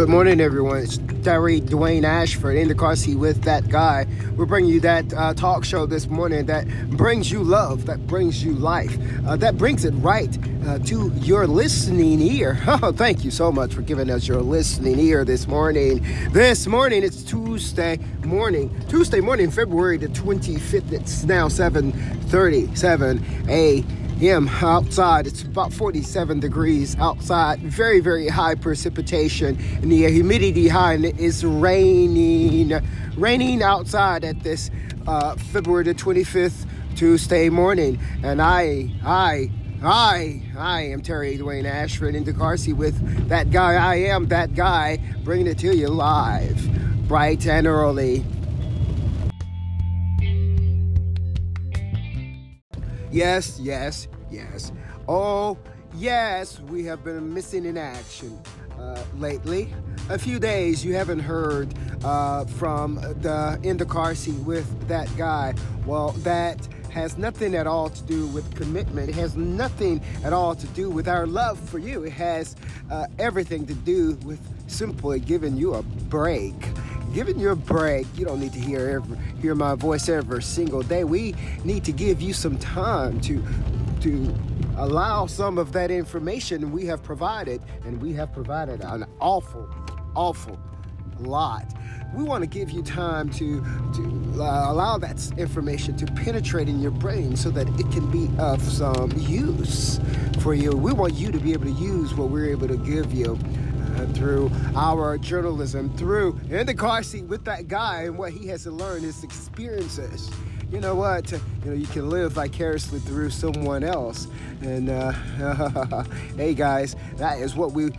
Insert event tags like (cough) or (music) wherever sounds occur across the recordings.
Good morning, everyone. It's Terry Dwayne Ashford in the car seat with that guy. We're bringing you that uh, talk show this morning that brings you love, that brings you life, uh, that brings it right uh, to your listening ear. (laughs) Oh, thank you so much for giving us your listening ear this morning. This morning, it's Tuesday morning, Tuesday morning, February the 25th. It's now 7:37 a.m am outside. It's about 47 degrees outside. Very, very high precipitation. And the humidity high and it is raining. Raining outside at this uh, February the 25th Tuesday morning. And I, I, I, I am Terry Dwayne Ashford in car with that guy. I am that guy bringing it to you live, bright and early. Yes, yes, yes. Oh, yes, we have been missing in action uh, lately. A few days you haven't heard uh, from the in the car seat with that guy. Well, that has nothing at all to do with commitment. It has nothing at all to do with our love for you. It has uh, everything to do with simply giving you a break giving you a break. You don't need to hear hear my voice every single day. We need to give you some time to to allow some of that information we have provided, and we have provided an awful, awful lot. We want to give you time to to uh, allow that information to penetrate in your brain so that it can be of some use for you. We want you to be able to use what we're able to give you through our journalism, through in the car seat with that guy and what he has to learn, his experiences. You know what? You know you can live vicariously through someone else. And uh, (laughs) hey guys, that is what we.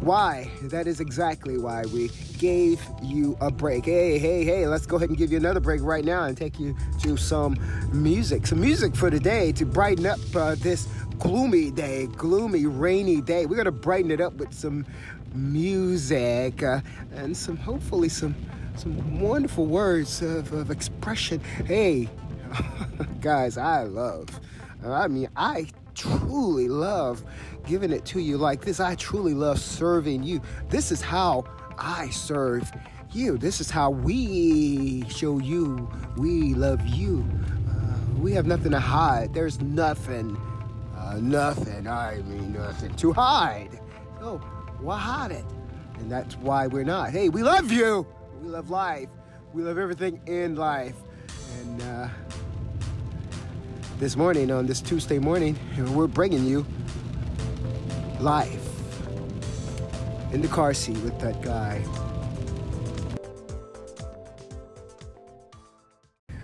Why? That is exactly why we gave you a break. Hey, hey, hey, let's go ahead and give you another break right now and take you to some music. Some music for today to brighten up uh, this gloomy day, gloomy, rainy day. We're going to brighten it up with some music uh, and some hopefully some some wonderful words of, of expression. Hey (laughs) guys i love i mean i truly love giving it to you like this. I truly love serving you. This is how i serve you. This is how we show you we love you. Uh, we have nothing to hide. There's nothing uh, nothing i mean nothing to hide. No hide it? And that's why we're not. Hey, we love you. We love life. We love everything in life. And uh, this morning, on this Tuesday morning, we're bringing you life in the car seat with that guy.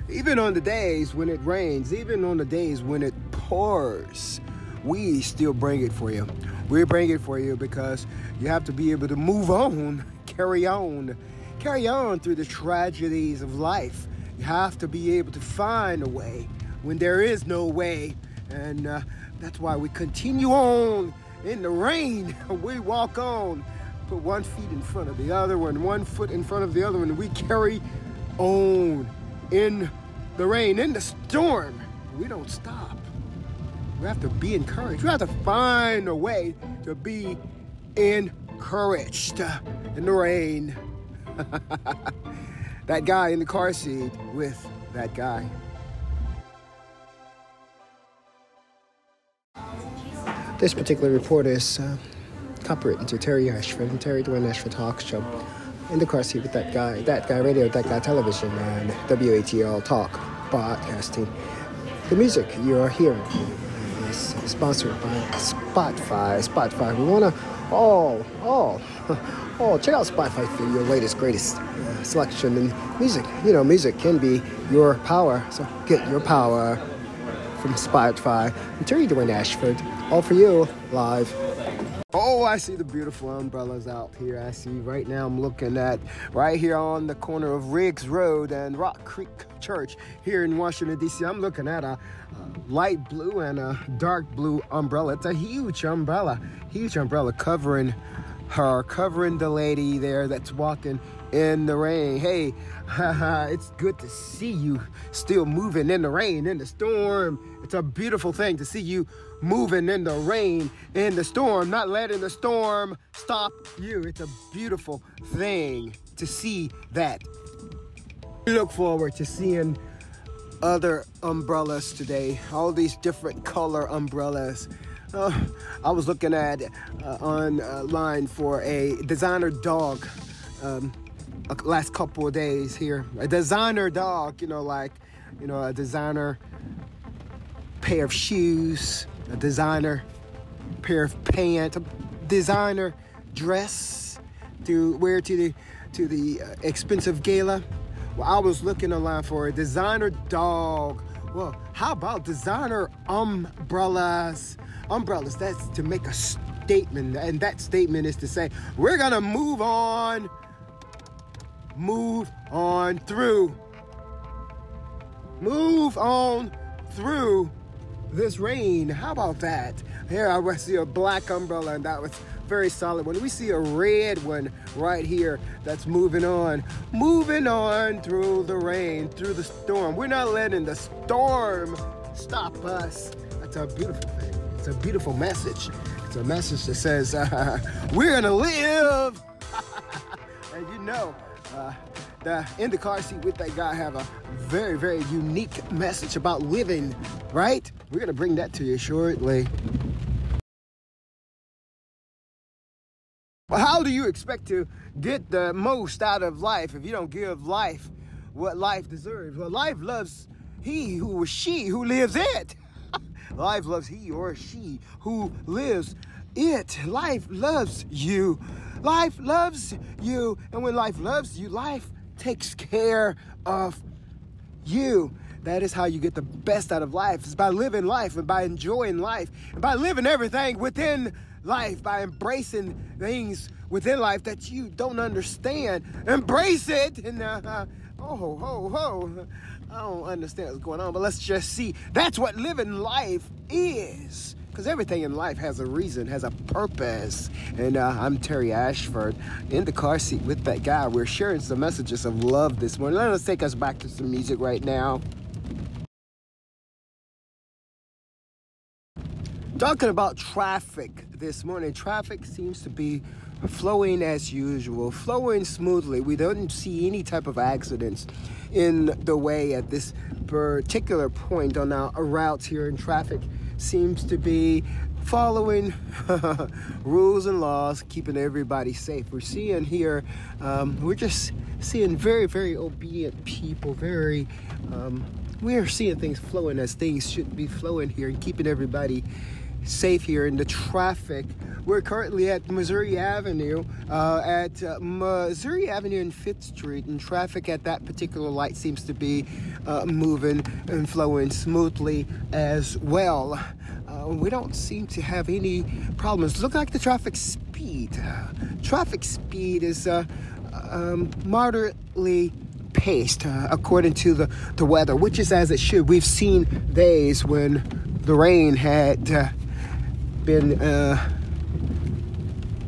Even on the days when it rains, even on the days when it pours, we still bring it for you. We bring it for you because you have to be able to move on, (laughs) carry on, carry on through the tragedies of life. You have to be able to find a way when there is no way. And uh, that's why we continue on in the rain. (laughs) We walk on, put one feet in front of the other one, one foot in front of the other one. We carry on in the rain, in the storm. We don't stop. We have to be encouraged. We have to find a way to be encouraged in the rain. (laughs) that guy in the car seat with that guy. This particular report is uh, copywritten to Terry Ashford and Terry Dwayne Ashford Talk Show. In the car seat with that guy, that guy radio, that guy television, and WATL Talk broadcasting. The music you are hearing is sponsored by Spotify. Spotify. We want to all, all, all check out Spotify for your latest, greatest uh, selection in music. You know, music can be your power. So get your power from Spotify. I'm Terry Dwayne Ashford. All for you, live. Oh, I see the beautiful umbrellas out here. I see right now I'm looking at right here on the corner of Riggs Road and Rock Creek Church here in Washington, D.C. I'm looking at a, a light blue and a dark blue umbrella. It's a huge umbrella, huge umbrella covering her covering the lady there that's walking in the rain. Hey, (laughs) it's good to see you still moving in the rain, in the storm. It's a beautiful thing to see you moving in the rain, in the storm, not letting the storm stop you. It's a beautiful thing to see that. We look forward to seeing other umbrellas today, all these different color umbrellas. Uh, I was looking at uh, online for a designer dog um, last couple of days here. A designer dog, you know, like, you know, a designer pair of shoes, a designer pair of pants, a designer dress to wear to the to the uh, expensive gala. Well, I was looking online for a designer dog. Well, how about designer umbrellas? Umbrellas, that's to make a statement. And that statement is to say, we're gonna move on move on through. Move on through this rain. How about that? Here I see a black umbrella, and that was very solid one. We see a red one right here that's moving on, moving on through the rain, through the storm. We're not letting the storm stop us. That's a beautiful. It's a beautiful message. It's a message that says uh, (laughs) we're gonna live. (laughs) and you know, uh, the in the car seat with that guy have a very very unique message about living right we're gonna bring that to you shortly well how do you expect to get the most out of life if you don't give life what life deserves well life loves he who or she who lives it (laughs) life loves he or she who lives it life loves you Life loves you. And when life loves you, life takes care of you. That is how you get the best out of life. It's by living life and by enjoying life and by living everything within life, by embracing things within life that you don't understand. Embrace it. (laughs) And uh, oh, ho, ho. I don't understand what's going on, but let's just see. That's what living life is. Because everything in life has a reason, has a purpose. And uh, I'm Terry Ashford in the car seat with that guy. We're sharing some messages of love this morning. Let us take us back to some music right now. Talking about traffic this morning, traffic seems to be flowing as usual, flowing smoothly. We don't see any type of accidents in the way at this particular point on our routes here in traffic seems to be following (laughs) rules and laws, keeping everybody safe. We're seeing here, um, we're just seeing very, very obedient people, very, um, we're seeing things flowing as things should be flowing here and keeping everybody safe here in the traffic. We're currently at Missouri Avenue, uh, at uh, Missouri Avenue and Fifth Street, and traffic at that particular light seems to be uh, moving and flowing smoothly as well. Uh, we don't seem to have any problems. Look like the traffic speed. traffic speed is uh, um, moderately paced uh, according to the, the weather, which is as it should. We've seen days when the rain had been uh,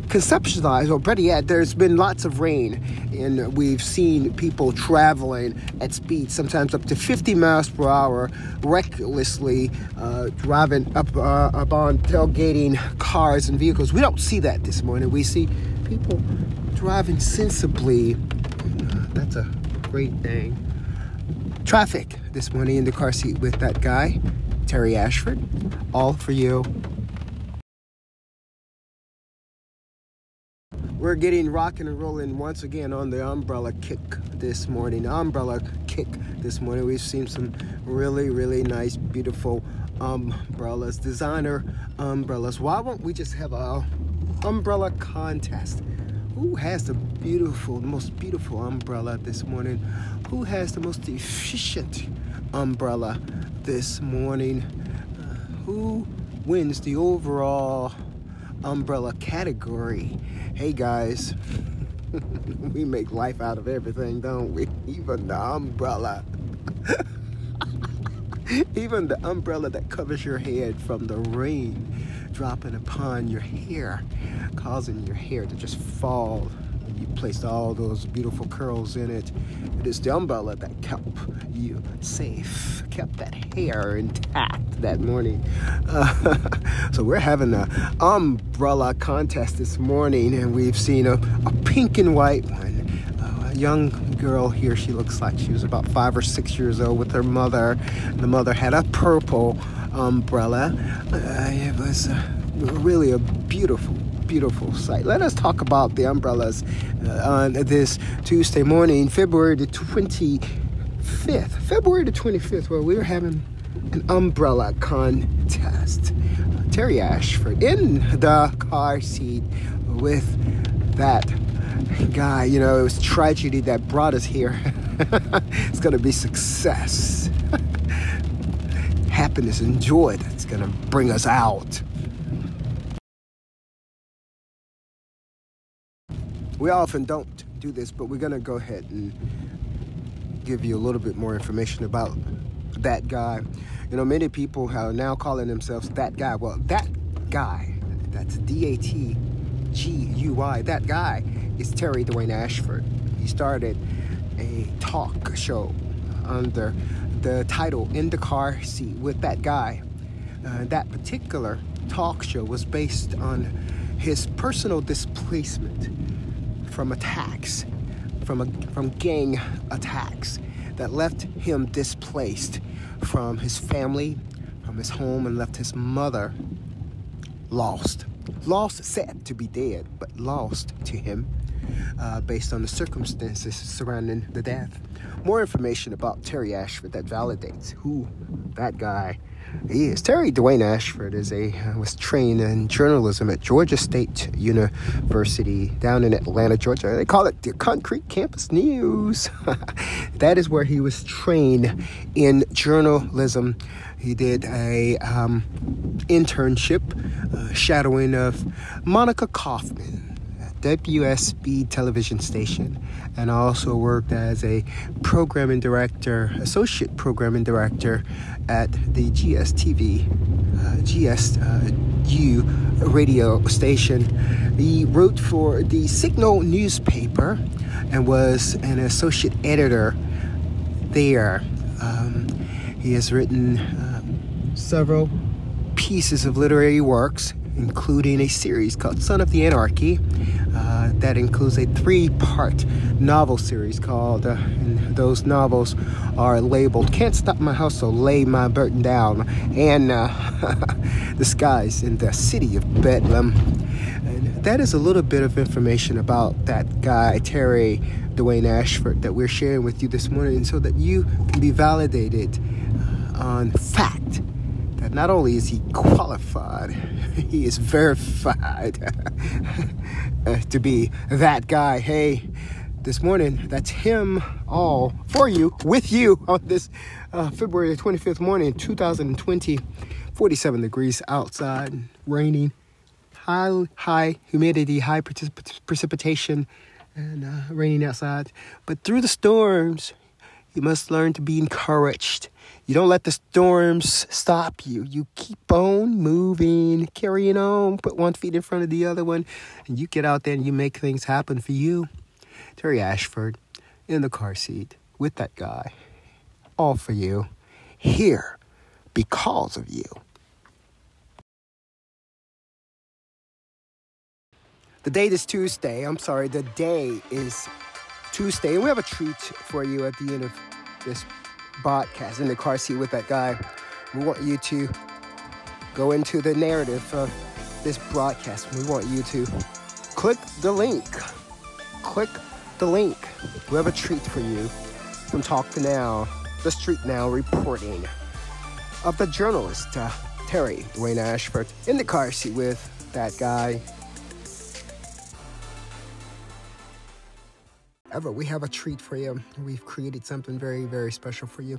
conceptualized, or better yet, there's been lots of rain, and we've seen people traveling at speeds sometimes up to 50 miles per hour, recklessly uh, driving up, uh, up on tailgating cars and vehicles. We don't see that this morning. We see people driving sensibly. That's a great thing. Traffic this morning in the car seat with that guy, Terry Ashford. All for you. We're getting rocking and rolling once again on the umbrella kick this morning. Umbrella kick this morning. We've seen some really, really nice, beautiful umbrellas, designer umbrellas. Why won't we just have a umbrella contest? Who has the beautiful, most beautiful umbrella this morning? Who has the most efficient umbrella this morning? Uh, who wins the overall umbrella category? Hey guys, (laughs) we make life out of everything, don't we? (laughs) Even the umbrella. (laughs) Even the umbrella that covers your head from the rain dropping upon your hair, causing your hair to just fall. Placed all those beautiful curls in it. It is the umbrella that kept you safe, kept that hair intact that morning. Uh, (laughs) so we're having an umbrella contest this morning, and we've seen a, a pink and white one A young girl here. She looks like she was about five or six years old with her mother. The mother had a purple umbrella. Uh, it was uh, really a beautiful, beautiful sight. Let us talk about the umbrellas uh, on this Tuesday morning, February the 25th. February the 25th, where we were having an umbrella contest. Terry Ashford in the car seat with that guy, you know, it was tragedy that brought us here. (laughs) it's going to be success, (laughs) happiness, and joy that's going to bring us out. We often don't do this, but we're going to go ahead and give you a little bit more information about that guy. You know, many people are now calling themselves that guy. Well, that guy, that's D A T G U I, that guy is Terry Dwayne Ashford. He started a talk show under the title In the Car Seat with that guy. Uh, that particular talk show was based on his personal displacement from attacks, from, a, from gang attacks that left him displaced from his family, from his home, and left his mother lost. Lost, said to be dead, but lost to him uh, based on the circumstances surrounding the death. More information about Terry Ashford that validates who that guy is. Terry Dwayne Ashford is a uh, was trained in journalism at Georgia State University down in Atlanta, Georgia. They call it the Concrete Campus News. (laughs) that is where he was trained in journalism. He did a um, internship uh, shadowing of Monica Kaufman WSB television station and I also worked as a programming director, associate programming director at the GSTV, uh, GSU uh, radio station. He wrote for the Signal newspaper and was an associate editor there. Um, he has written uh, several pieces of literary works, including a series called Son of the Anarchy, uh, that includes a three part novel series called, uh, and those novels are labeled Can't Stop My Hustle, Lay My Burden Down, and uh, (laughs) The Skies in the City of Bedlam. And that is a little bit of information about that guy, Terry Dwayne Ashford, that we're sharing with you this morning so that you can be validated uh, on fact not only is he qualified, (laughs) he is verified (laughs) uh, to be that guy. Hey, this morning, that's him all for you, with you on this uh, February 25th morning, 2020. 47 degrees outside, raining, high, high humidity, high precip- precipitation, and uh, raining outside. But through the storms, you must learn to be encouraged. You don't let the storms stop you. You keep on moving, carrying on, put one feet in front of the other one, and you get out there and you make things happen for you. Terry Ashford in the car seat with that guy. All for you. Here because of you. The date is Tuesday. I'm sorry, the day is Tuesday, and we have a treat for you at the end of this podcast in the car seat with that guy. We want you to go into the narrative of this broadcast. We want you to click the link. Click the link. We have a treat for you from Talk to Now, the Street Now reporting of the journalist uh, Terry Dwayne Ashford in the car seat with that guy However, we have a treat for you. We've created something very, very special for you.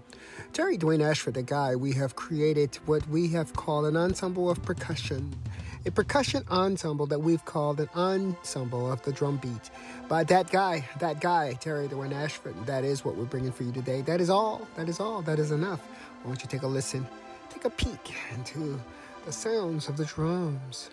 Terry Dwayne Ashford, the guy, we have created what we have called an ensemble of percussion. A percussion ensemble that we've called an ensemble of the drum beat. By that guy, that guy, Terry Dwayne Ashford, that is what we're bringing for you today. That is all. That is all. That is enough. Why don't you take a listen, take a peek into the sounds of the drums.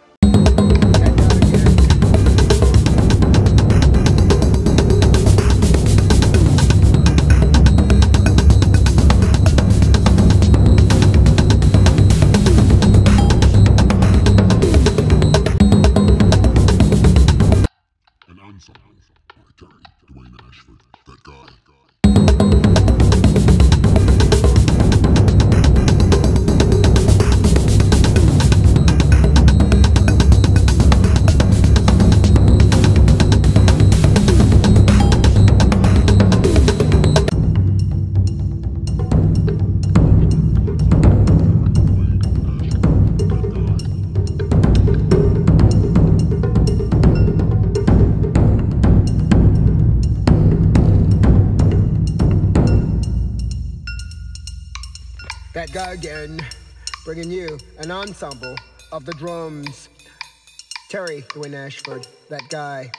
again, bringing you an ensemble of the drums. Terry Dwayne Ashford, that guy.